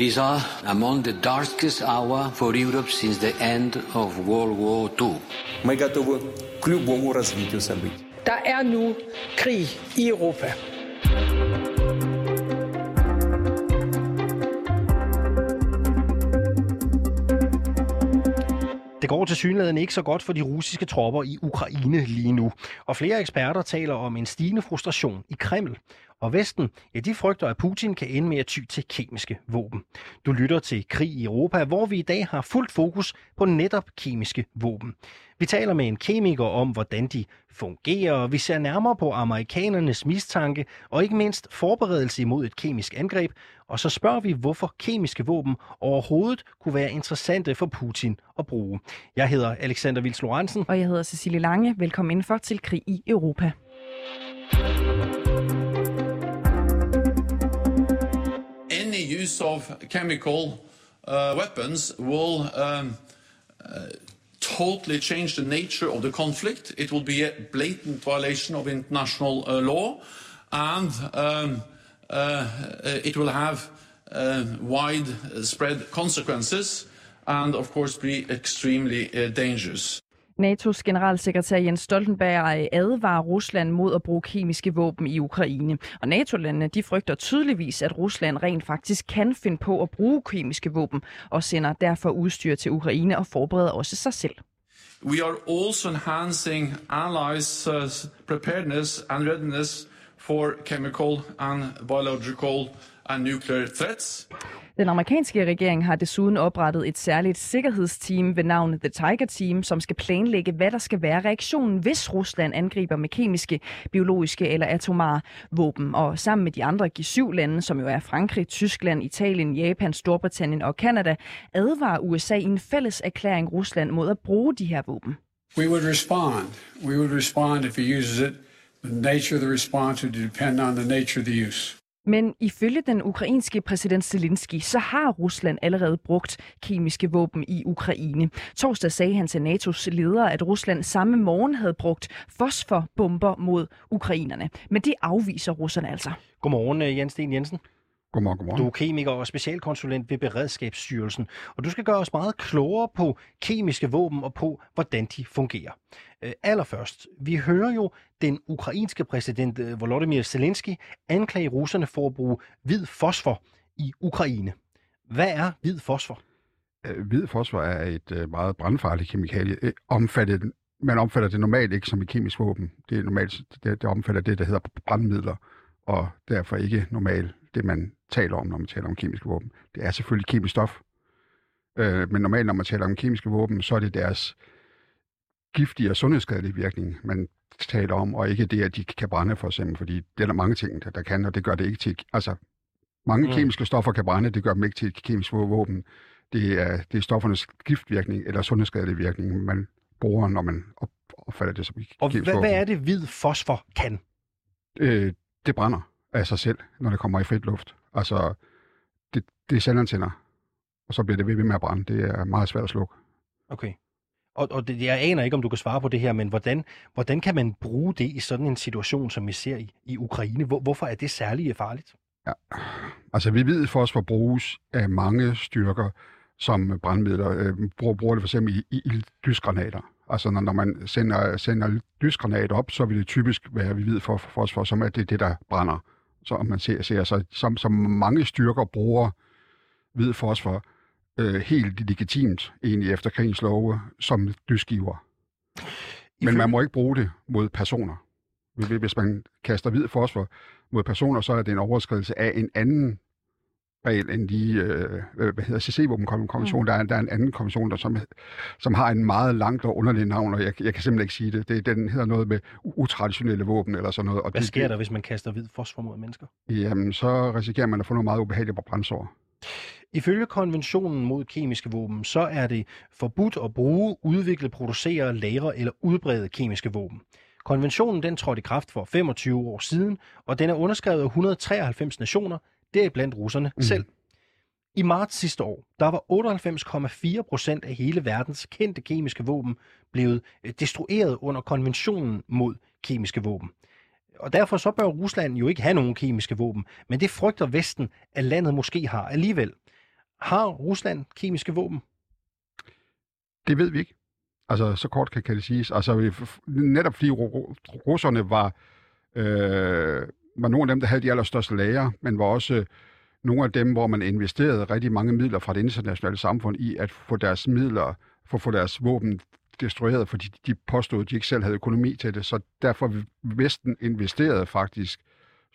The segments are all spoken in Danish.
These are among the darkest hour for Europe since the end of World War II. Мы готовы к любому развитию событий. Der er nu krig i Europa. Det går til synligheden ikke så godt for de russiske tropper i Ukraine lige nu. Og flere eksperter taler om en stigende frustration i Kreml. Og Vesten, ja, de frygter, at Putin kan ende med at ty til kemiske våben. Du lytter til Krig i Europa, hvor vi i dag har fuldt fokus på netop kemiske våben. Vi taler med en kemiker om, hvordan de fungerer, og vi ser nærmere på amerikanernes mistanke og ikke mindst forberedelse imod et kemisk angreb. Og så spørger vi, hvorfor kemiske våben overhovedet kunne være interessante for Putin at bruge. Jeg hedder Alexander Vils Lorentzen. Og jeg hedder Cecilie Lange. Velkommen indenfor til Krig i Europa. Use of chemical uh, weapons will um, uh, totally change the nature of the conflict. It will be a blatant violation of international uh, law, and um, it will have widespread consequences, and of course be extremely dangerous. NATO's generalsekretær Jens Stoltenberg øh, advarer Rusland mod at bruge kemiske våben i Ukraine. Og NATO-landene de frygter tydeligvis, at Rusland rent faktisk kan finde på at bruge kemiske våben, og sender derfor udstyr til Ukraine og forbereder også sig selv. We are also enhancing allies' preparedness and readiness for chemical and biological nuclear threats. Den amerikanske regering har desuden oprettet et særligt sikkerhedsteam ved navn The Tiger Team, som skal planlægge, hvad der skal være reaktionen, hvis Rusland angriber med kemiske, biologiske eller atomare våben. Og sammen med de andre G7-lande, som jo er Frankrig, Tyskland, Italien, Japan, Storbritannien og Kanada, advarer USA i en fælles erklæring Rusland mod at bruge de her våben. We would respond. We would respond if he uses it. The nature of the response would depend on the nature of the use. Men ifølge den ukrainske præsident Zelensky, så har Rusland allerede brugt kemiske våben i Ukraine. Torsdag sagde han til NATO's ledere, at Rusland samme morgen havde brugt fosforbomber mod ukrainerne. Men det afviser russerne altså. Godmorgen, øh, Jens Sten Jensen. Godmorgen, godmorgen. Du er kemiker og specialkonsulent ved Beredskabsstyrelsen, og du skal gøre os meget klogere på kemiske våben og på, hvordan de fungerer. Øh, allerførst, vi hører jo den ukrainske præsident øh, Volodymyr Zelensky anklage russerne for at bruge hvid fosfor i Ukraine. Hvad er hvid fosfor? Øh, hvid fosfor er et øh, meget brandfarligt kemikalie. Øh, omfattet, man omfatter det normalt ikke som et kemisk våben. Det er normalt, det, det omfatter det, der hedder brandmidler, og derfor ikke normalt det, man taler om, når man taler om kemiske våben. Det er selvfølgelig kemisk stof, øh, men normalt, når man taler om kemiske våben, så er det deres giftige og sundhedsskadelige virkning, man taler om, og ikke det, at de kan brænde for eksempel, fordi det er der mange ting, der, der kan, og det gør det ikke til... Altså, mange mm. kemiske stoffer kan brænde, det gør dem ikke til et kemisk våben. Det er, det er stoffernes giftvirkning eller sundhedsskadelig virkning, man bruger, når man op, opfatter det som et Og kemisk hvad, våben. hvad er det, hvid fosfor kan? Øh, det brænder af sig selv, når det kommer i frit luft. Altså, det, det er selvantænder, og så bliver det ved med at brænde. Det er meget svært at slukke. Okay. Og, og det, jeg aner ikke, om du kan svare på det her, men hvordan, hvordan kan man bruge det i sådan en situation, som vi ser i, i Ukraine? Hvor, hvorfor er det særligt farligt? Ja. Altså, vi ved fosfor bruges af mange styrker som brandmidler. Øh, bruger, bruger det for eksempel i, i, i lysgranater. Altså, når, når man sender, sender lysgranater op, så vil det typisk være, vi ved for fosfor, som er det, det der brænder. Så om man ser, ser så, som, som mange styrker bruger hvid fosfor øh, helt legitimt, egentlig efter krigens love, som lysgiver. Men man må ikke bruge det mod personer. Hvis man kaster hvid fosfor mod personer, så er det en overskridelse af en anden regel end lige, øh, hvad hedder CC-våbenkonventionen. Mm. Der, er, der er en anden konvention, der, som, som har en meget langt og underlig navn, og jeg, jeg kan simpelthen ikke sige det. det. Den hedder noget med utraditionelle våben eller sådan noget. Og Hvad det, sker der, hvis man kaster hvid fosfor mod mennesker? Jamen, så risikerer man at få noget meget ubehageligt på brændsår. Ifølge konventionen mod kemiske våben, så er det forbudt at bruge, udvikle, producere, lagre eller udbrede kemiske våben. Konventionen den trådte i kraft for 25 år siden, og den er underskrevet af 193 nationer, deriblandt russerne mm. selv. I marts sidste år, der var 98,4 procent af hele verdens kendte kemiske våben blevet øh, destrueret under konventionen mod kemiske våben. Og derfor så bør Rusland jo ikke have nogen kemiske våben, men det frygter Vesten, at landet måske har alligevel. Har Rusland kemiske våben? Det ved vi ikke. Altså, så kort kan, kan det siges. Altså, netop fordi ru- ru- russerne var, øh, var nogle af dem, der havde de allerstørste lager, men var også øh, nogle af dem, hvor man investerede rigtig mange midler fra det internationale samfund i at få deres midler, for at få deres våben destrueret, fordi de påstod, at de ikke selv havde økonomi til det. Så derfor Vesten investerede faktisk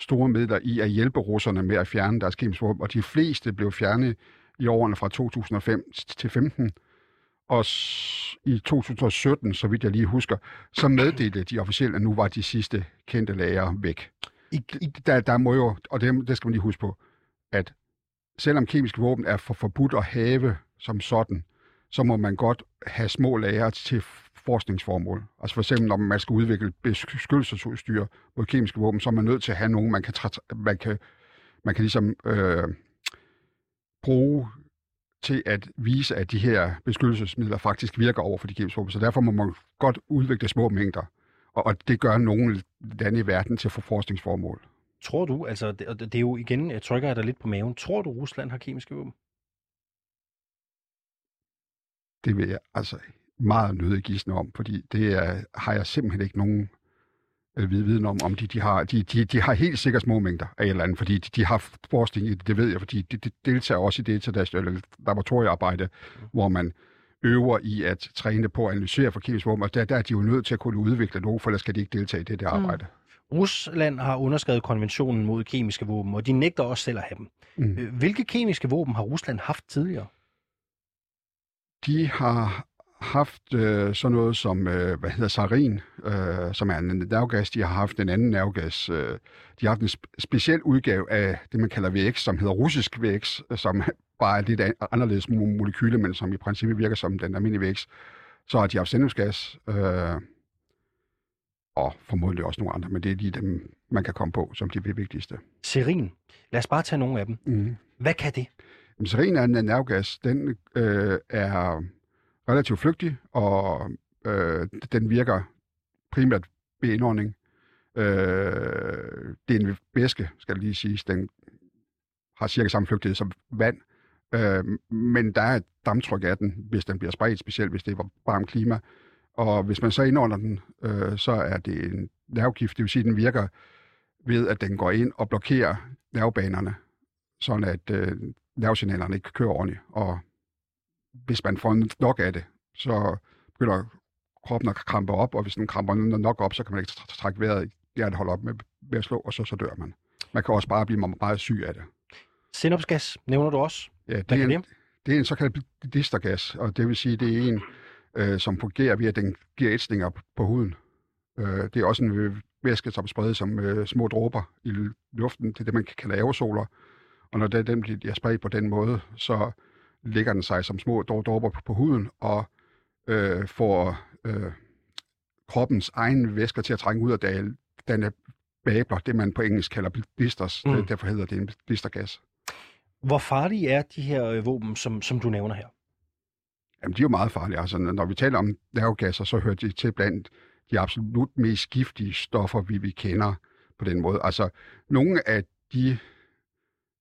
store midler i at hjælpe russerne med at fjerne deres kemiske våben, og de fleste blev fjernet i årene fra 2005 til 15. Og s- i 2017, så vidt jeg lige husker, så meddelte de officielt, at nu var de sidste kendte lager væk. I, i, Der, der må jo, og det, det skal man lige huske på, at selvom kemiske våben er for forbudt at have som sådan, så må man godt have små lager til forskningsformål. Altså for eksempel, når man skal udvikle beskyttelsesudstyr mod kemiske våben, så er man nødt til at have nogen, man kan, man kan, man kan ligesom øh, bruge til at vise, at de her beskyttelsesmidler faktisk virker over for de kemiske våben. Så derfor må man godt udvikle små mængder. Og, det gør nogle lande i verden til for forskningsformål. tror du, altså det, og det er jo igen, jeg trykker jeg dig lidt på maven, tror du, Rusland har kemiske våben? Det vil jeg altså meget nødig gisne om, fordi det er, har jeg simpelthen ikke nogen øh, viden om, om de, de, har, de, de, de har helt sikkert små mængder af et eller andet, fordi de, de har forskning i det, det ved jeg, fordi de, de deltager også i det internationale laboratoriearbejde, hvor man øver i at træne på at analysere for kemiske våben, og der, der er de jo nødt til at kunne udvikle noget, for ellers skal de ikke deltage i det der arbejde. Rusland har underskrevet konventionen mod kemiske våben, og de nægter også selv at have dem. Mm. Øh, Hvilke kemiske våben har Rusland haft tidligere? De har haft øh, sådan noget som, øh, hvad hedder sarin, øh, som er en nervegas. De har haft en anden nervegas. Øh, de har haft en sp- speciel udgave af det, man kalder VX, som hedder russisk VX, som bare er lidt an- anderledes mo- molekyle, men som i princippet virker som den almindelige VX. Så har de haft sendungsgas, øh, og formodentlig også nogle andre, men det er lige dem, man kan komme på, som de vigtigste. Serin. Lad os bare tage nogle af dem. Mm. Hvad kan det? Sarin er en nervegas. Den øh, er relativt flygtig, og øh, den virker primært ved indånding. Øh, det er en væske, skal jeg lige sige. Den har cirka samme flygtighed som vand. Øh, men der er et damptryk af den, hvis den bliver spredt, specielt hvis det er varmt klima. Og hvis man så indånder den, øh, så er det en nervegift. Det vil sige, at den virker ved, at den går ind og blokerer nervebanerne, sådan at øh, nervesignalerne ikke kører ordentligt. Og hvis man får nok af det, så begynder kroppen at krampe op, og hvis den kramper nok op, så kan man ikke tr- trække vejret. Hjertet holder op med, med at slå, og så, så dør man. Man kan også bare blive meget, syg af det. Sindopsgas nævner du også. Ja, det, er en, det er en såkaldt distergas, og det vil sige, det er en, øh, som fungerer ved, at den giver ætsninger på, huden. Øh, det er også en øh, væske, som spredes som øh, små dråber i luften. Det er det, man kan kalde aerosoler. Og når det, den bliver spredt på den måde, så ligger den sig som små drå- dråber på, huden og øh, får øh, kroppens egen væsker til at trænge ud. Den er babler, det man på engelsk kalder blisters. Mm. Mm. Derfor hedder det en blistergas. Hvor farlige er de her øh, våben, som, som du nævner her? Jamen, de er jo meget farlige. Altså, når vi taler om nervegasser, så hører de til blandt de absolut mest giftige stoffer, vi, vi kender på den måde. Altså, nogle af de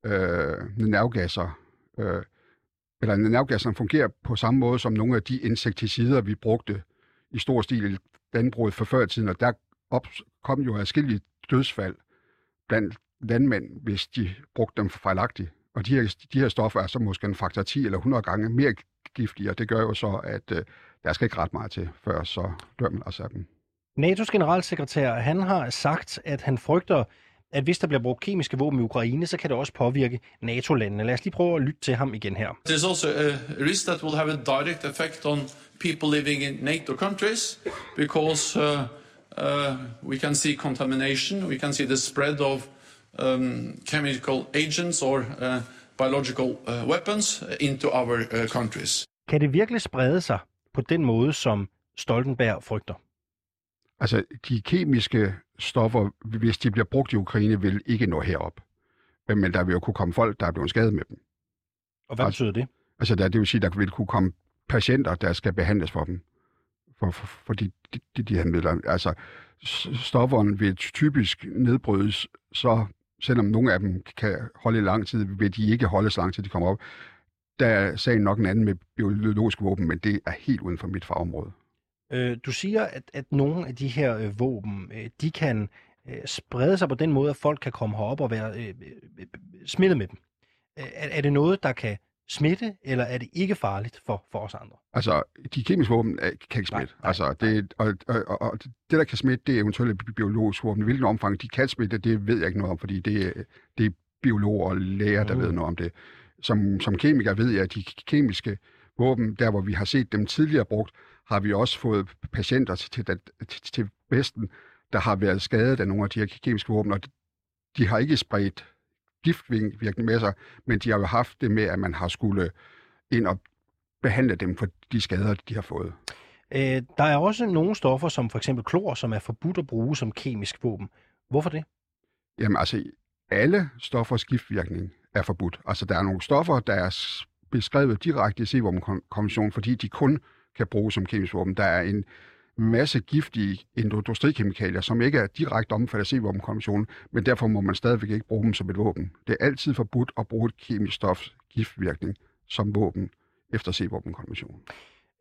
øh, nervegasser, øh, eller nervegasserne fungerer på samme måde som nogle af de insekticider, vi brugte i stor stil i landbruget for før i tiden, og der op, kom jo adskillige dødsfald blandt landmænd, hvis de brugte dem fejlagtigt. Og de her, de her stoffer er så måske en faktor 10 eller 100 gange mere giftige, og det gør jo så, at øh, der skal ikke ret meget til, før så dør man også af dem. NATO's generalsekretær, han har sagt, at han frygter, at hvis der bliver brugt kemiske våben i Ukraine, så kan det også påvirke NATO-landene. Lad os lige prøve at lytte til ham igen her. There's also a risk that will have a direct effect on people living in NATO countries because uh, uh, we can see contamination, we can see the spread of um, chemical agents or uh, biological uh, weapons into our uh, countries. Kan det virkelig sprede sig på den måde, som Stoltenberg frygter? Altså, de kemiske stoffer, hvis de bliver brugt i Ukraine, vil ikke nå herop. Øh, Men der vil jo kunne komme folk, der er blevet skadet med dem. Og hvad Altså- betyder det? Altså, der, det vil sige, der vil kunne komme patienter, der skal behandles for dem. For, for, for de, de, de, her midler. Altså, stofferne vil typisk nedbrydes, så selvom nogle af dem kan holde i lang tid, vil de ikke holde så lang tid, de kommer op. der er sagen nok en anden med biologiske våben, men det er helt uden for mit fagområde. Øh, du siger, at, at nogle af de her øh, våben, øh, de kan øh, sprede sig på den måde, at folk kan komme herop og være øh, øh, smittet med dem. Øh, er, er det noget, der kan smitte, eller er det ikke farligt for, for os andre? Altså, de kemiske våben kan ikke smitte. Nej, nej, altså, det, og, og, og, og det, der kan smitte, det er eventuelle biologiske våben. I hvilken omfang de kan smitte, det ved jeg ikke noget om, fordi det, det er biologer og læger, der mm. ved noget om det. Som, som kemiker ved jeg, at de kemiske våben, der hvor vi har set dem tidligere brugt, har vi også fået patienter til, til, til, Vesten, der har været skadet af nogle af de her kemiske våben, og de har ikke spredt giftvirkning med sig, men de har jo haft det med, at man har skulle ind og behandle dem for de skader, de har fået. Øh, der er også nogle stoffer, som for eksempel klor, som er forbudt at bruge som kemisk våben. Hvorfor det? Jamen altså, alle stoffers giftvirkning er forbudt. Altså, der er nogle stoffer, der er beskrevet direkte i C-våbenkonventionen, fordi de kun kan bruges som kemisk våben. Der er en masse giftige industrikemikalier, som ikke er direkte omfattet af C-våbenkonventionen, men derfor må man stadigvæk ikke bruge dem som et våben. Det er altid forbudt at bruge et kemisk stof giftvirkning som våben efter C-våbenkonventionen.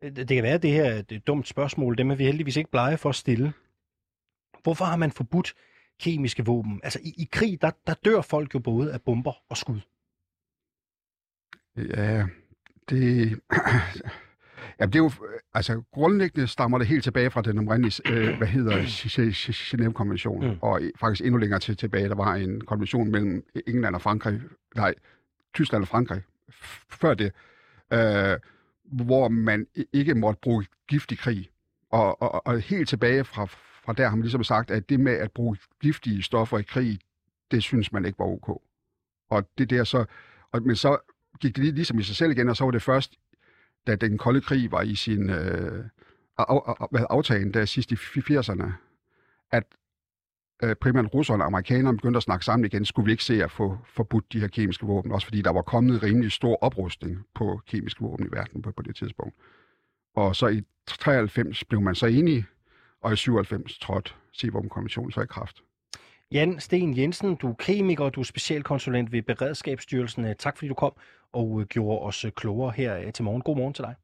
Det kan være, at det her er et dumt spørgsmål. Dem er vi heldigvis ikke blege for at stille. Hvorfor har man forbudt kemiske våben? Altså i, i krig, der, der dør folk jo både af bomber og skud. Ja, det... Ja, det er jo, altså grundlæggende stammer det helt tilbage fra den oprindelige, øh, hvad hedder Genève-konventionen, mm. og faktisk endnu længere til, tilbage, der var en konvention mellem England og Frankrig, nej, Tyskland og Frankrig, før det, øh, hvor man ikke måtte bruge gift i krig. Og, og, og helt tilbage fra, fra der har man ligesom sagt, at det med at bruge giftige stoffer i krig, det synes man ikke var ok. Og det der så, og, men så gik det ligesom i sig selv igen, og så var det først da den kolde krig var i sin øh, aftagen der sidst i 80'erne, at øh, primært russerne og amerikanerne begyndte at snakke sammen igen, skulle vi ikke se at få forbudt de her kemiske våben, også fordi der var kommet rimelig stor oprustning på kemiske våben i verden på, på det tidspunkt. Og så i 93 blev man så enige, og i 97 trådte C-våbenkonventionen så i kraft. Jan Sten Jensen, du er kemiker, du er specialkonsulent ved Beredskabsstyrelsen. Øh, tak fordi du kom og øh, gjorde os øh, klogere her til morgen. God morgen til dig.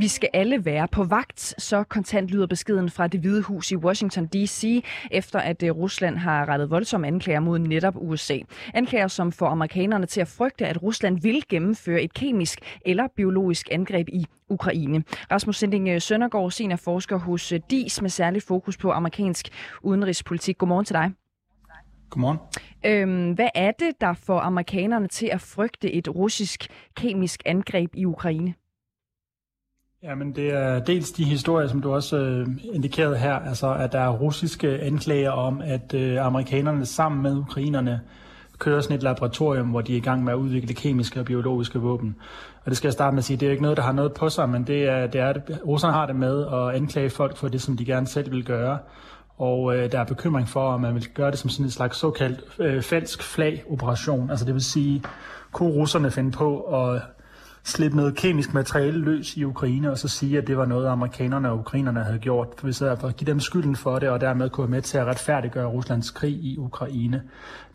Vi skal alle være på vagt, så kontant lyder beskeden fra det hvide hus i Washington D.C., efter at Rusland har rettet voldsomme anklager mod netop USA. Anklager, som får amerikanerne til at frygte, at Rusland vil gennemføre et kemisk eller biologisk angreb i Ukraine. Rasmus Sinding Søndergaard, seniorforsker hos DIS med særligt fokus på amerikansk udenrigspolitik. Godmorgen til dig. Godmorgen. Øhm, hvad er det, der får amerikanerne til at frygte et russisk kemisk angreb i Ukraine? Jamen, det er dels de historier, som du også øh, indikerede her, altså at der er russiske anklager om, at øh, amerikanerne sammen med ukrainerne kører sådan et laboratorium, hvor de er i gang med at udvikle kemiske og biologiske våben. Og det skal jeg starte med at sige, det er ikke noget, der har noget på sig, men det er, det er det. Russerne har det med at anklage folk for det, som de gerne selv vil gøre og øh, der er bekymring for, at man vil gøre det som sådan en slags såkaldt øh, falsk flag-operation. Altså det vil sige, kunne russerne finde på at slippe noget kemisk materiale løs i Ukraine, og så sige, at det var noget, amerikanerne og ukrainerne havde gjort, hvis for at altså give dem skylden for det, og dermed kunne være med til at retfærdiggøre Ruslands krig i Ukraine.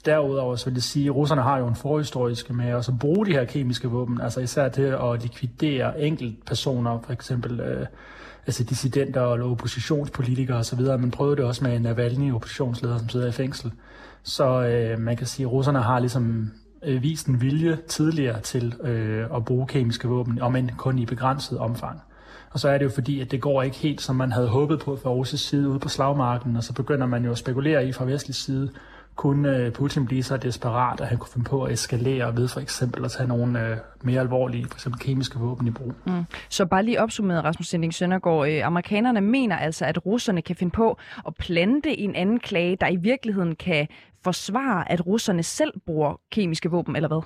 Derudover så vil jeg sige, at russerne har jo en forhistorisk med at bruge de her kemiske våben, altså især til at likvidere enkeltpersoner, for eksempel øh, altså dissidenter og oppositionspolitikere osv. Man prøvede det også med Navalny, oppositionsleder, som sidder i fængsel. Så øh, man kan sige, at russerne har ligesom øh, vist en vilje tidligere til øh, at bruge kemiske våben, om end kun i begrænset omfang. Og så er det jo fordi, at det går ikke helt, som man havde håbet på fra russisk side ude på slagmarken, og så begynder man jo at spekulere i fra vestlig side, kunne øh, Putin blive så desperat, at han kunne finde på at eskalere ved for eksempel at tage nogle øh, mere alvorlige, for eksempel kemiske våben i brug. Mm. Så bare lige opsummeret, Rasmus Sending Søndergaard. Øh, amerikanerne mener altså, at russerne kan finde på at plante en anden klage, der i virkeligheden kan forsvare, at russerne selv bruger kemiske våben, eller hvad?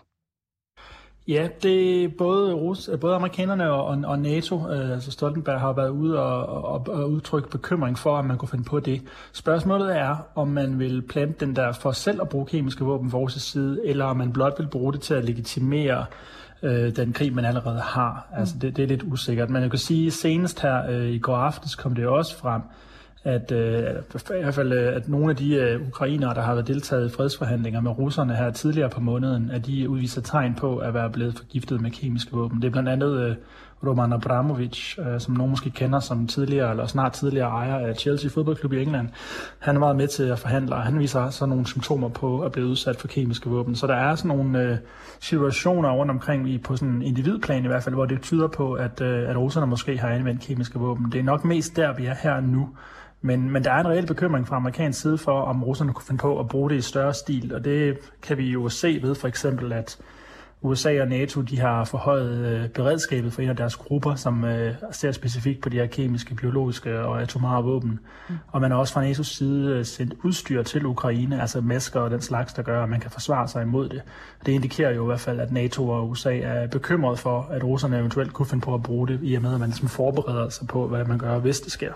Ja, det er både, Rus, både amerikanerne og, og NATO, øh, altså Stoltenberg har været ude og, og, og udtrykke bekymring for, at man kunne finde på det. Spørgsmålet er, om man vil plante den der for selv at bruge kemiske våben fra russisk side, eller om man blot vil bruge det til at legitimere øh, den krig, man allerede har. Altså det, det er lidt usikkert. Men jeg kan sige, senest her øh, i går aftes kom det også frem, at, øh, i hvert fald, øh, at nogle af de øh, ukrainere, der har været deltaget i fredsforhandlinger med russerne her tidligere på måneden, at de udviser tegn på at være blevet forgiftet med kemiske våben. Det er blandt andet øh, Roman Abramovic, øh, som nogen måske kender som tidligere, eller snart tidligere ejer af Chelsea fodboldklub i England. Han var med til at forhandle, og han viser så nogle symptomer på at blive udsat for kemiske våben. Så der er sådan nogle øh, situationer rundt omkring i, på sådan en individplan i hvert fald, hvor det tyder på, at, øh, at russerne måske har anvendt kemiske våben. Det er nok mest der, vi er her nu. Men, men der er en reel bekymring fra amerikansk side for, om russerne kunne finde på at bruge det i større stil, og det kan vi jo se ved for eksempel, at USA og NATO de har forhøjet øh, beredskabet for en af deres grupper, som øh, ser specifikt på de her kemiske, biologiske og atomare våben. Mm. Og man har også fra NATO's side øh, sendt udstyr til Ukraine, altså masker og den slags, der gør, at man kan forsvare sig imod det. Det indikerer jo i hvert fald, at NATO og USA er bekymret for, at russerne eventuelt kunne finde på at bruge det, i og med at man ligesom forbereder sig på, hvad man gør, hvis det sker.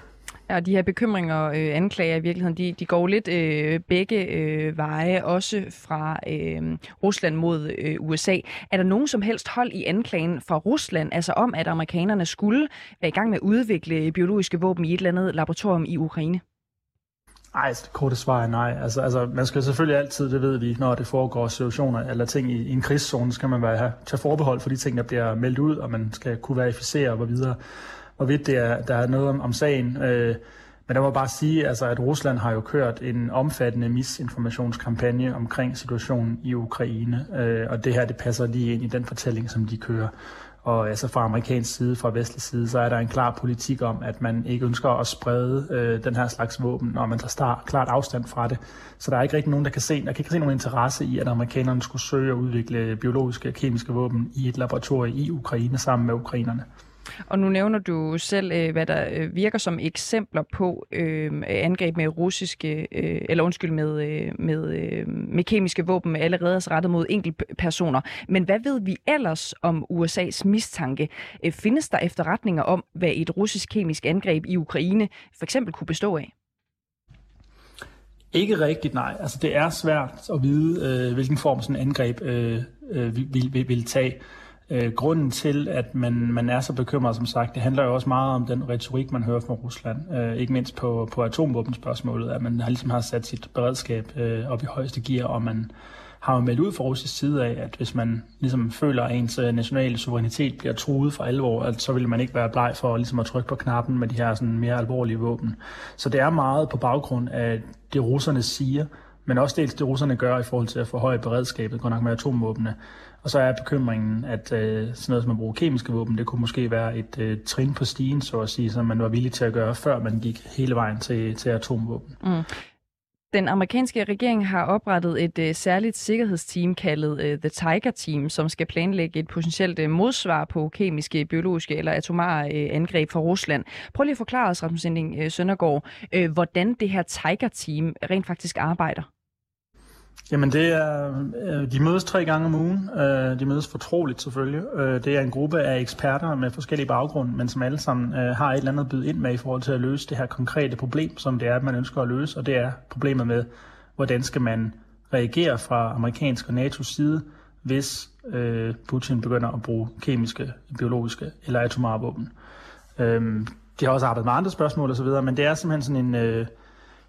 Ja, de her bekymringer og øh, anklager i virkeligheden, de, de går lidt øh, begge øh, veje, også fra øh, Rusland mod øh, USA. Er der nogen som helst hold i anklagen fra Rusland, altså om, at amerikanerne skulle være i gang med at udvikle biologiske våben i et eller andet laboratorium i Ukraine? Altså, det korte svar er nej. Altså, altså, man skal selvfølgelig altid, det ved vi, når det foregår situationer eller ting i, i en krigszone, skal man være, have, tage forbehold for de ting, der bliver meldt ud, og man skal kunne verificere og videre hvorvidt det er, der er noget om, om sagen. Øh, men der må bare sige, altså, at Rusland har jo kørt en omfattende misinformationskampagne omkring situationen i Ukraine, øh, og det her det passer lige ind i den fortælling, som de kører. Og altså fra amerikansk side, fra vestlig side, så er der en klar politik om, at man ikke ønsker at sprede øh, den her slags våben, og man tager start, klart afstand fra det. Så der er ikke rigtig nogen, der kan se, der kan ikke se nogen interesse i, at amerikanerne skulle søge at udvikle biologiske og kemiske våben i et laboratorium i Ukraine sammen med ukrainerne. Og nu nævner du selv, øh, hvad der øh, virker som eksempler på øh, angreb med russiske, øh, eller undskyld, med, øh, med, med kemiske våben allerede rettet mod enkeltpersoner. Men hvad ved vi ellers om USA's mistanke? Findes der efterretninger om, hvad et russisk kemisk angreb i Ukraine for eksempel kunne bestå af? Ikke rigtigt, nej. Altså, det er svært at vide, øh, hvilken form sådan angreb øh, øh, vil, vil, vil tage. Øh, grunden til, at man, man er så bekymret, som sagt, det handler jo også meget om den retorik, man hører fra Rusland. Øh, ikke mindst på, på atomvåbenspørgsmålet, at man har, ligesom har sat sit beredskab øh, op i højeste gear, og man har jo meldt ud fra russisk side af, at hvis man ligesom føler, at ens øh, nationale suverænitet bliver truet for alvor, at så vil man ikke være bleg for ligesom at trykke på knappen med de her sådan mere alvorlige våben. Så det er meget på baggrund af det, russerne siger, men også dels det, russerne gør i forhold til at forhøje beredskabet, godt nok med atomvåbne. Og så er bekymringen, at øh, sådan noget som at bruge kemiske våben, det kunne måske være et øh, trin på stigen, så at sige, som man var villig til at gøre, før man gik hele vejen til, til atomvåben. Mm. Den amerikanske regering har oprettet et øh, særligt sikkerhedsteam kaldet øh, The Tiger Team, som skal planlægge et potentielt øh, modsvar på kemiske, biologiske eller atomare øh, angreb fra Rusland. Prøv lige at forklare os, Rasmus Sending øh, Søndergaard, øh, hvordan det her Tiger Team rent faktisk arbejder. Jamen det er, øh, de mødes tre gange om ugen. Øh, de mødes fortroligt selvfølgelig. Øh, det er en gruppe af eksperter med forskellige baggrunde, men som alle sammen har et eller andet byde ind med i forhold til at løse det her konkrete problem, som det er, at man ønsker at løse, og det er problemet med, hvordan skal man reagere fra amerikansk og NATO's side, hvis Putin begynder at bruge kemiske, biologiske eller atomare våben. Øhm, de har også arbejdet med andre spørgsmål osv., men det er simpelthen sådan en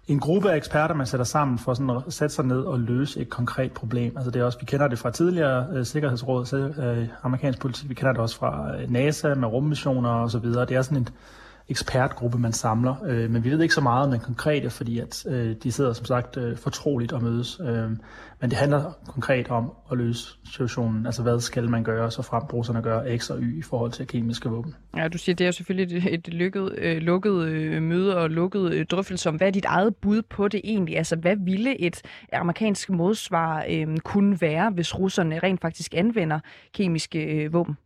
en gruppe af eksperter, man sætter sammen for sådan at sætte sig ned og løse et konkret problem. Altså det er også, vi kender det fra tidligere øh, sikkerhedsråd, øh, amerikansk politik, vi kender det også fra øh, NASA med rummissioner og så videre. Det er sådan et, ekspertgruppe, man samler. Øh, men vi ved ikke så meget om den konkrete, fordi at øh, de sidder som sagt øh, fortroligt og mødes. Øh, men det handler konkret om at løse situationen. Altså hvad skal man gøre, så frem bruserne gør X og Y i forhold til kemiske våben. Ja, du siger, det er selvfølgelig et, et lykket, øh, lukket øh, møde og lukket øh, drøftelse om, hvad er dit eget bud på det egentlig? Altså hvad ville et amerikansk modsvar øh, kunne være, hvis russerne rent faktisk anvender kemiske øh, våben?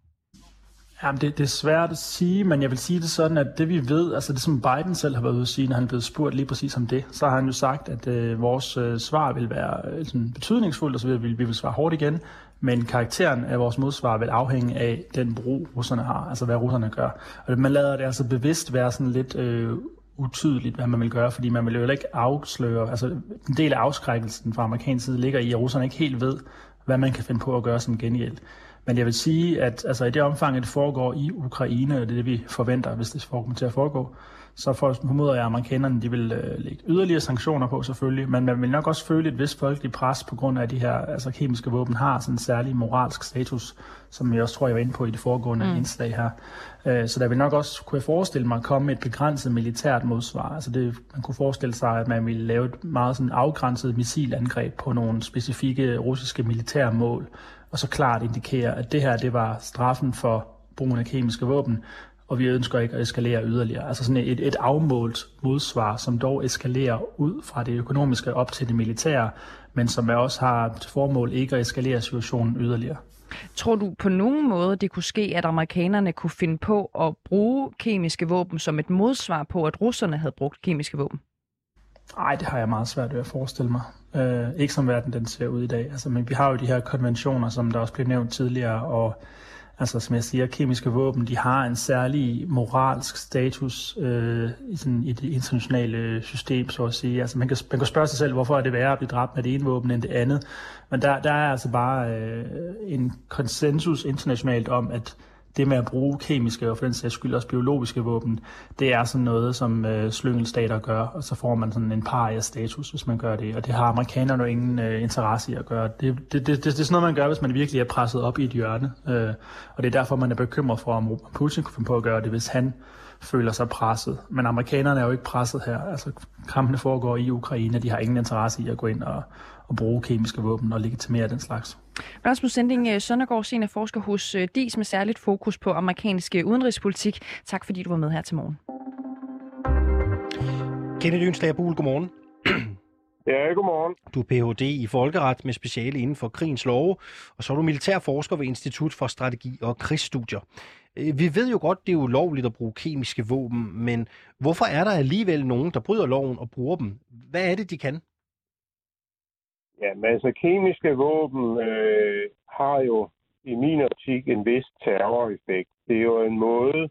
Jamen, det, det er svært at sige, men jeg vil sige det sådan, at det vi ved, altså det som Biden selv har været ude at sige, når han er blevet spurgt lige præcis om det, så har han jo sagt, at øh, vores øh, svar vil være øh, sådan betydningsfuldt, og så vil vi, vi vil svare hårdt igen, men karakteren af vores modsvar vil afhænge af den brug, russerne har, altså hvad russerne gør. Og man lader det altså bevidst være sådan lidt øh, utydeligt, hvad man vil gøre, fordi man vil jo ikke afsløre, altså en del af afskrækkelsen fra amerikansk side ligger i, at russerne ikke helt ved, hvad man kan finde på at gøre som gengæld. Men jeg vil sige, at altså, i det omfang, det foregår i Ukraine, og det er det, vi forventer, hvis det kommer til at foregå, så for, formoder jeg, at amerikanerne de vil øh, lægge yderligere sanktioner på selvfølgelig, men man vil nok også føle et vis folkeligt pres på grund af, at de her altså, kemiske våben har sådan en særlig moralsk status, som jeg også tror, jeg var inde på i det foregående mm. indslag her. Øh, så der vil nok også, kunne jeg forestille mig, komme et begrænset militært modsvar. Altså det, man kunne forestille sig, at man ville lave et meget sådan afgrænset missilangreb på nogle specifikke russiske militære mål, og så klart indikere, at det her det var straffen for brugen af kemiske våben, og vi ønsker ikke at eskalere yderligere. Altså sådan et, et afmålt modsvar, som dog eskalerer ud fra det økonomiske op til det militære, men som også har til formål ikke at eskalere situationen yderligere. Tror du på nogen måde, det kunne ske, at amerikanerne kunne finde på at bruge kemiske våben som et modsvar på, at russerne havde brugt kemiske våben? Nej, det har jeg meget svært ved at forestille mig. Øh, ikke som verden den ser ud i dag. Altså, men vi har jo de her konventioner, som der også blev nævnt tidligere, og altså som jeg siger, kemiske våben, de har en særlig moralsk status øh, i, sådan, i det internationale system, så at sige. Altså man kan, man kan spørge sig selv, hvorfor er det værre at blive dræbt med det ene våben end det andet. Men der, der er altså bare øh, en konsensus internationalt om, at det med at bruge kemiske og for den sags skyld også biologiske våben, det er sådan noget, som øh, slyngelstater gør, og så får man sådan en paria status, hvis man gør det, og det har amerikanerne jo ingen øh, interesse i at gøre. Det, det, det, det, det er sådan noget, man gør, hvis man virkelig er presset op i et hjørne, øh, og det er derfor, man er bekymret for, om Putin kunne finde på at gøre det, hvis han føler sig presset. Men amerikanerne er jo ikke presset her. Altså, kampene foregår i Ukraine, de har ingen interesse i at gå ind og, og bruge kemiske våben og legitimere den slags. Rasmus Sending øh, Søndergaard, seniorforsker hos øh, DIS med særligt fokus på amerikansk øh, udenrigspolitik. Tak fordi du var med her til morgen. Kenneth Jønslager Buhl, godmorgen. Ja, godmorgen. Du er Ph.D. i folkeret med speciale inden for krigens love, og så er du militærforsker ved Institut for Strategi og Krigsstudier. Vi ved jo godt, det er ulovligt at bruge kemiske våben, men hvorfor er der alligevel nogen, der bryder loven og bruger dem? Hvad er det, de kan? Ja, men altså kemiske våben øh, har jo i min optik en vis terroreffekt. Det er jo en måde,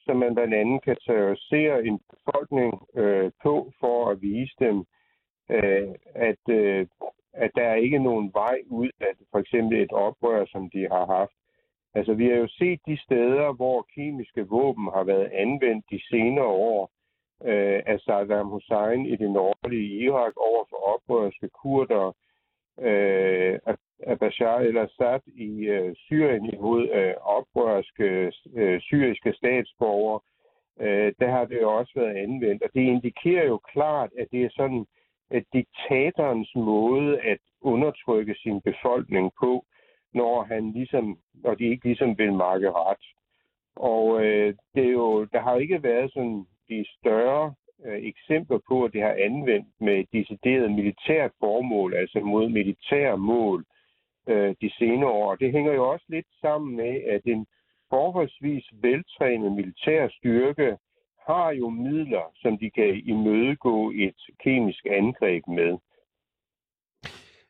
som man blandt andet kan terrorisere en befolkning øh, på for at vise dem, øh, at, øh, at der er ikke nogen vej ud af for eksempel et oprør, som de har haft. Altså vi har jo set de steder, hvor kemiske våben har været anvendt de senere år, øh, af Saddam Hussein i det nordlige Irak over for oprørske kurder, øh, af Bashar al-Assad i øh, Syrien imod øh, oprørske øh, syriske statsborgere, øh, der har det jo også været anvendt. Og det indikerer jo klart, at det er sådan at diktatorens måde at undertrykke sin befolkning på, når han ligesom, når de ikke ligesom vil markere ret. Og øh, det er jo, der har jo ikke været sådan de større øh, eksempler på, at det har anvendt med decideret militært formål, altså mod militære mål øh, de senere år. Det hænger jo også lidt sammen med, at en forholdsvis veltrænet militær styrke har jo midler, som de kan imødegå et kemisk angreb med.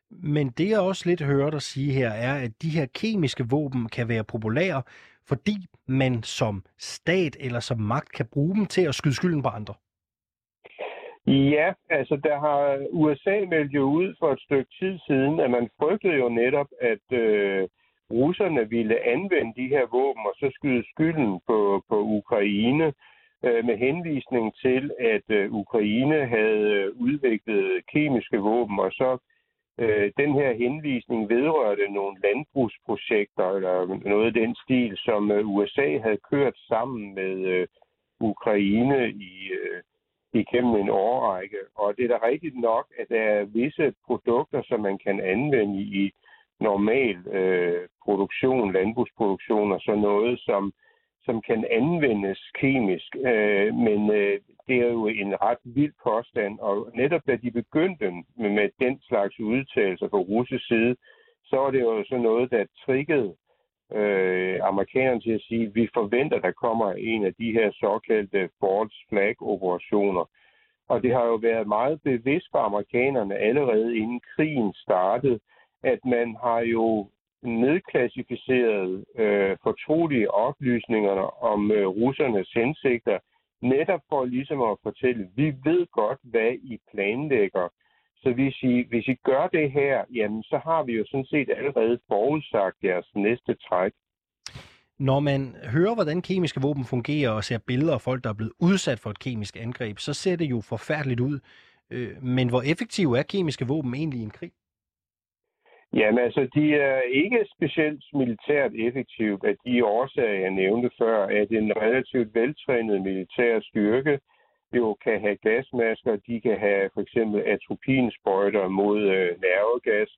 Men det jeg også lidt hører dig sige her, er, at de her kemiske våben kan være populære, fordi man som stat eller som magt kan bruge dem til at skyde skylden på andre. Ja, altså der har USA meldt jo ud for et stykke tid siden, at man frygtede jo netop, at øh, russerne ville anvende de her våben og så skyde skylden på, på Ukraine øh, med henvisning til, at øh, Ukraine havde øh, udviklet kemiske våben, og så øh, den her henvisning vedrørte nogle landbrugsprojekter eller noget af den stil, som øh, USA havde kørt sammen med øh, Ukraine i øh, igennem en årrække. Og det er da rigtigt nok, at der er visse produkter, som man kan anvende i normal øh, produktion, landbrugsproduktion og sådan noget, som, som kan anvendes kemisk. Øh, men øh, det er jo en ret vild påstand, og netop da de begyndte med, med den slags udtalelser på russisk side, så var det jo sådan noget, der triggede øh, amerikanerne til at sige, at vi forventer, at der kommer en af de her såkaldte false flag-operationer. Og det har jo været meget bevidst for amerikanerne allerede inden krigen startede, at man har jo nedklassificeret øh, fortrolige oplysninger om øh, russernes hensigter, netop for ligesom at fortælle, vi ved godt, hvad I planlægger, så hvis I, hvis I gør det her, jamen så har vi jo sådan set allerede forudsagt jeres næste træk. Når man hører, hvordan kemiske våben fungerer og ser billeder af folk, der er blevet udsat for et kemisk angreb, så ser det jo forfærdeligt ud. Øh, men hvor effektive er kemiske våben egentlig i en krig? Jamen altså, de er ikke specielt militært effektive af de årsager, jeg nævnte før, at en relativt veltrænet militær styrke jo kan have gasmasker, de kan have for eksempel atropinsprøjter mod øh, nervegas,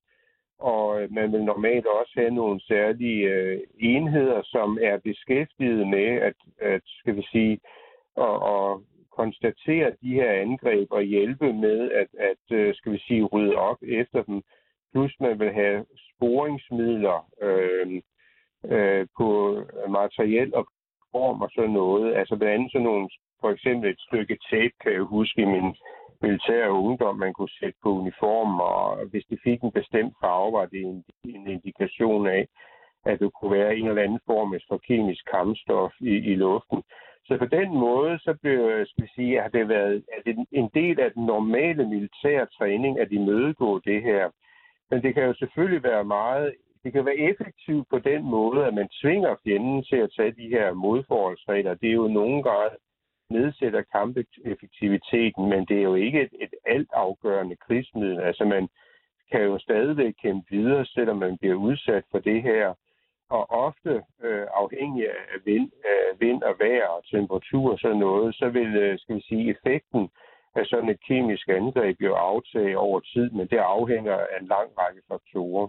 og øh, man vil normalt også have nogle særlige øh, enheder, som er beskæftiget med at, at skal vi sige, at, at konstatere de her angreb og hjælpe med at, at øh, skal vi sige, rydde op efter dem. Plus man vil have sporingsmidler øh, øh, på materiel og form og sådan noget. Altså blandt andet sådan nogle, for eksempel et stykke tape, kan jeg huske i min militære ungdom, man kunne sætte på uniformen, og hvis det fik en bestemt farve, var det en, en indikation af, at det kunne være en eller anden form for kemisk kampstof i, i luften. Så på den måde, så blev, skal vi sige, at det været at det en del af den normale militære træning, at de mødegå det her. Men det kan jo selvfølgelig være meget, det kan være effektivt på den måde, at man tvinger fjenden til at tage de her modforholdsregler. Det er jo nogle gange nedsætter kampeffektiviteten, men det er jo ikke et, et altafgørende krigsmiddel. Altså man kan jo stadigvæk kæmpe videre, selvom man bliver udsat for det her. Og ofte øh, afhængig af vind, af vind og vejr og temperatur og sådan noget, så vil øh, skal vi sige, effekten af sådan et kemisk angreb jo aftage over tid, men det afhænger af en lang række faktorer.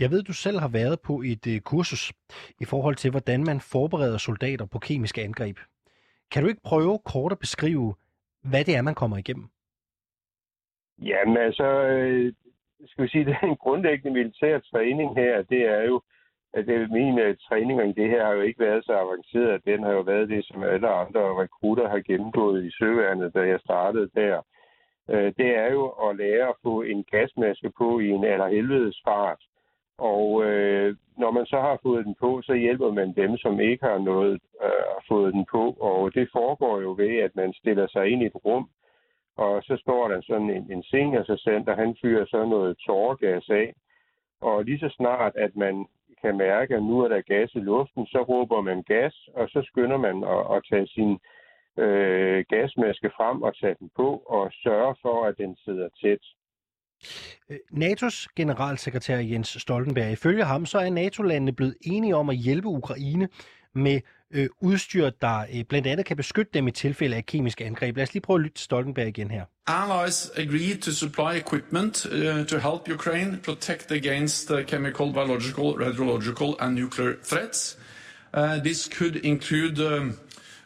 Jeg ved, du selv har været på et uh, kursus i forhold til, hvordan man forbereder soldater på kemiske angreb. Kan du ikke prøve kort at beskrive, hvad det er, man kommer igennem? Jamen altså, øh, skal vi sige, det er en grundlæggende militær træning her. Det er jo, at det, min uh, træning i det her har jo ikke været så avanceret. Den har jo været det, som alle andre rekrutter har gennemgået i søværnet, da jeg startede der. Uh, det er jo at lære at få en gasmaske på i en allerhelvedes fart. Og øh, når man så har fået den på, så hjælper man dem, som ikke har noget øh, fået den på. Og det foregår jo ved, at man stiller sig ind i et rum, og så står der sådan en, en seniorsassant, og han fyrer så noget tårgas af. Og lige så snart, at man kan mærke, at nu er der gas i luften, så råber man gas, og så skynder man at, at tage sin øh, gasmaske frem og tage den på, og sørge for, at den sidder tæt. NATO's generalsekretær Jens Stoltenberg, ifølge ham, så er NATO-landene blevet enige om at hjælpe Ukraine med øh, udstyr, der øh, blandt andet kan beskytte dem i tilfælde af kemiske angreb. Lad os lige prøve at lytte til Stoltenberg igen her. Allies agreed to supply equipment uh, to help Ukraine protect against uh, chemical, biological, radiological and nuclear threats. Uh, this could include um,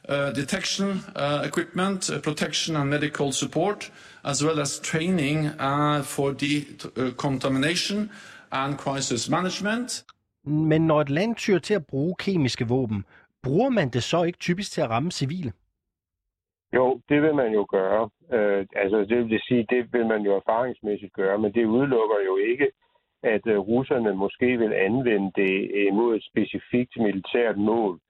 uh, detection uh, equipment, uh, protection and medical support, as well as training uh, for decontamination and crisis management. Men når et land tyr til at bruge kemiske våben, bruger man det så ikke typisk til at ramme civile? Jo, det vil man jo gøre. Øh, altså, det vil sige, det vil man jo erfaringsmæssigt gøre, men det udelukker jo ikke, at øh, russerne måske vil anvende det imod et specifikt militært mål.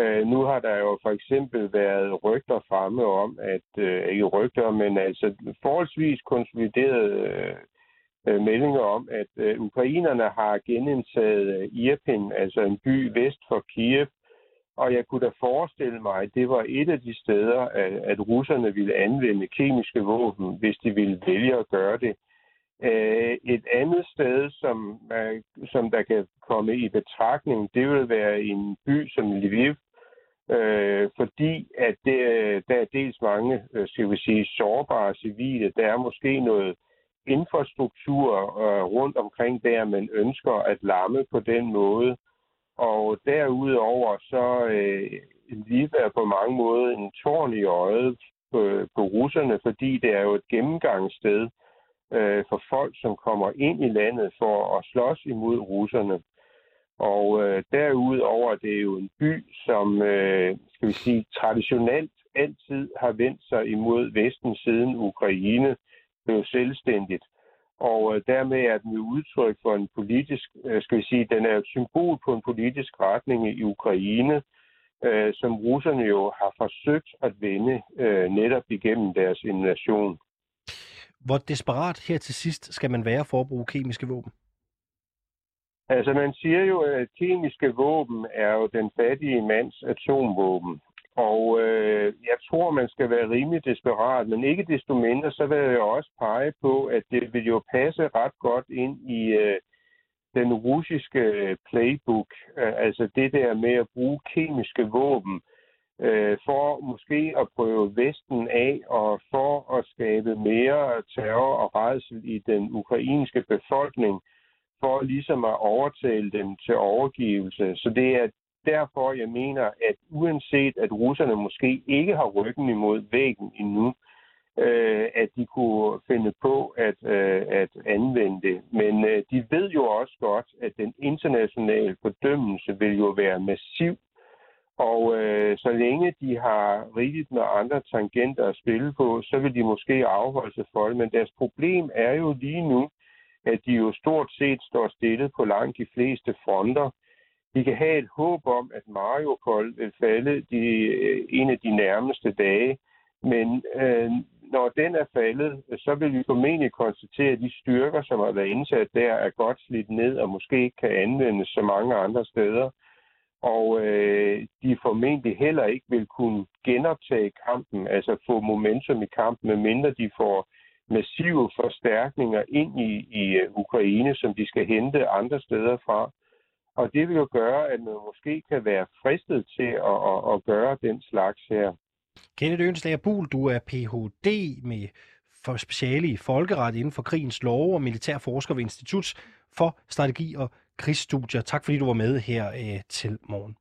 Øh, nu har der jo for eksempel været rygter fremme om, at øh, ikke rygter, men altså forholdsvis konsoliderede øh, øh, meldinger om, at øh, ukrainerne har genindtaget Irpin, altså en by vest for Kiev, og jeg kunne da forestille mig, at det var et af de steder, at, at russerne ville anvende kemiske våben, hvis de ville vælge at gøre det. Øh, et andet sted, som, øh, som der kan komme i betragtning, det vil være en by som Lviv, øh, fordi at det, øh, der er dels mange, skal vi sige, sårbare civile. Der er måske noget infrastruktur øh, rundt omkring der, man ønsker at lamme på den måde. Og derudover så øh, Lviv er på mange måder en tårn i øjet på, på russerne, fordi det er jo et gennemgangssted øh, for folk, som kommer ind i landet for at slås imod russerne. Og øh, derudover det er jo en by, som øh, skal vi sige, traditionelt altid har vendt sig imod Vesten siden Ukraine blev selvstændigt. Og øh, dermed er den jo udtryk for en politisk, øh, skal vi sige, den er et symbol på en politisk retning i Ukraine, øh, som russerne jo har forsøgt at vende øh, netop igennem deres invasion. Hvor desperat her til sidst skal man være for at bruge kemiske våben? Altså man siger jo, at kemiske våben er jo den fattige mands atomvåben. Og øh, jeg tror, man skal være rimelig desperat, men ikke desto mindre, så vil jeg også pege på, at det vil jo passe ret godt ind i øh, den russiske øh, playbook. Øh, altså det der med at bruge kemiske våben øh, for måske at prøve Vesten af og for at skabe mere terror og redsel i den ukrainske befolkning, for ligesom at overtale dem til overgivelse. Så det er derfor, jeg mener, at uanset at russerne måske ikke har ryggen imod væggen endnu, øh, at de kunne finde på at, øh, at anvende det. Men øh, de ved jo også godt, at den internationale fordømmelse vil jo være massiv. Og øh, så længe de har rigeligt med andre tangenter at spille på, så vil de måske afholde sig for det. Men deres problem er jo lige nu, at de jo stort set står stillet på langt de fleste fronter. Vi kan have et håb om, at Mariupol vil falde de, øh, en af de nærmeste dage, men øh, når den er faldet, så vil vi formentlig konstatere, at de styrker, som har været indsat der, er godt slidt ned og måske ikke kan anvendes så mange andre steder. Og øh, de formentlig heller ikke vil kunne genoptage kampen, altså få momentum i kampen, medmindre de får massive forstærkninger ind i, i øh, Ukraine, som de skal hente andre steder fra. Og det vil jo gøre, at man måske kan være fristet til at, at, at gøre den slags her. Kenneth Ønslager Bul, du er Ph.D. med for speciale i folkeret inden for krigens lov og militær forsker ved Institut for Strategi og Krigsstudier. Tak fordi du var med her øh, til morgen.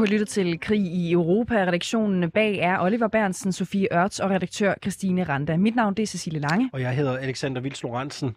Har lyttet til Krig i Europa. Redaktionen bag er Oliver Bernsen, Sofie Ørts og redaktør Christine Randa. Mit navn det er Cecilie Lange. Og jeg hedder Alexander Vils Lorentzen.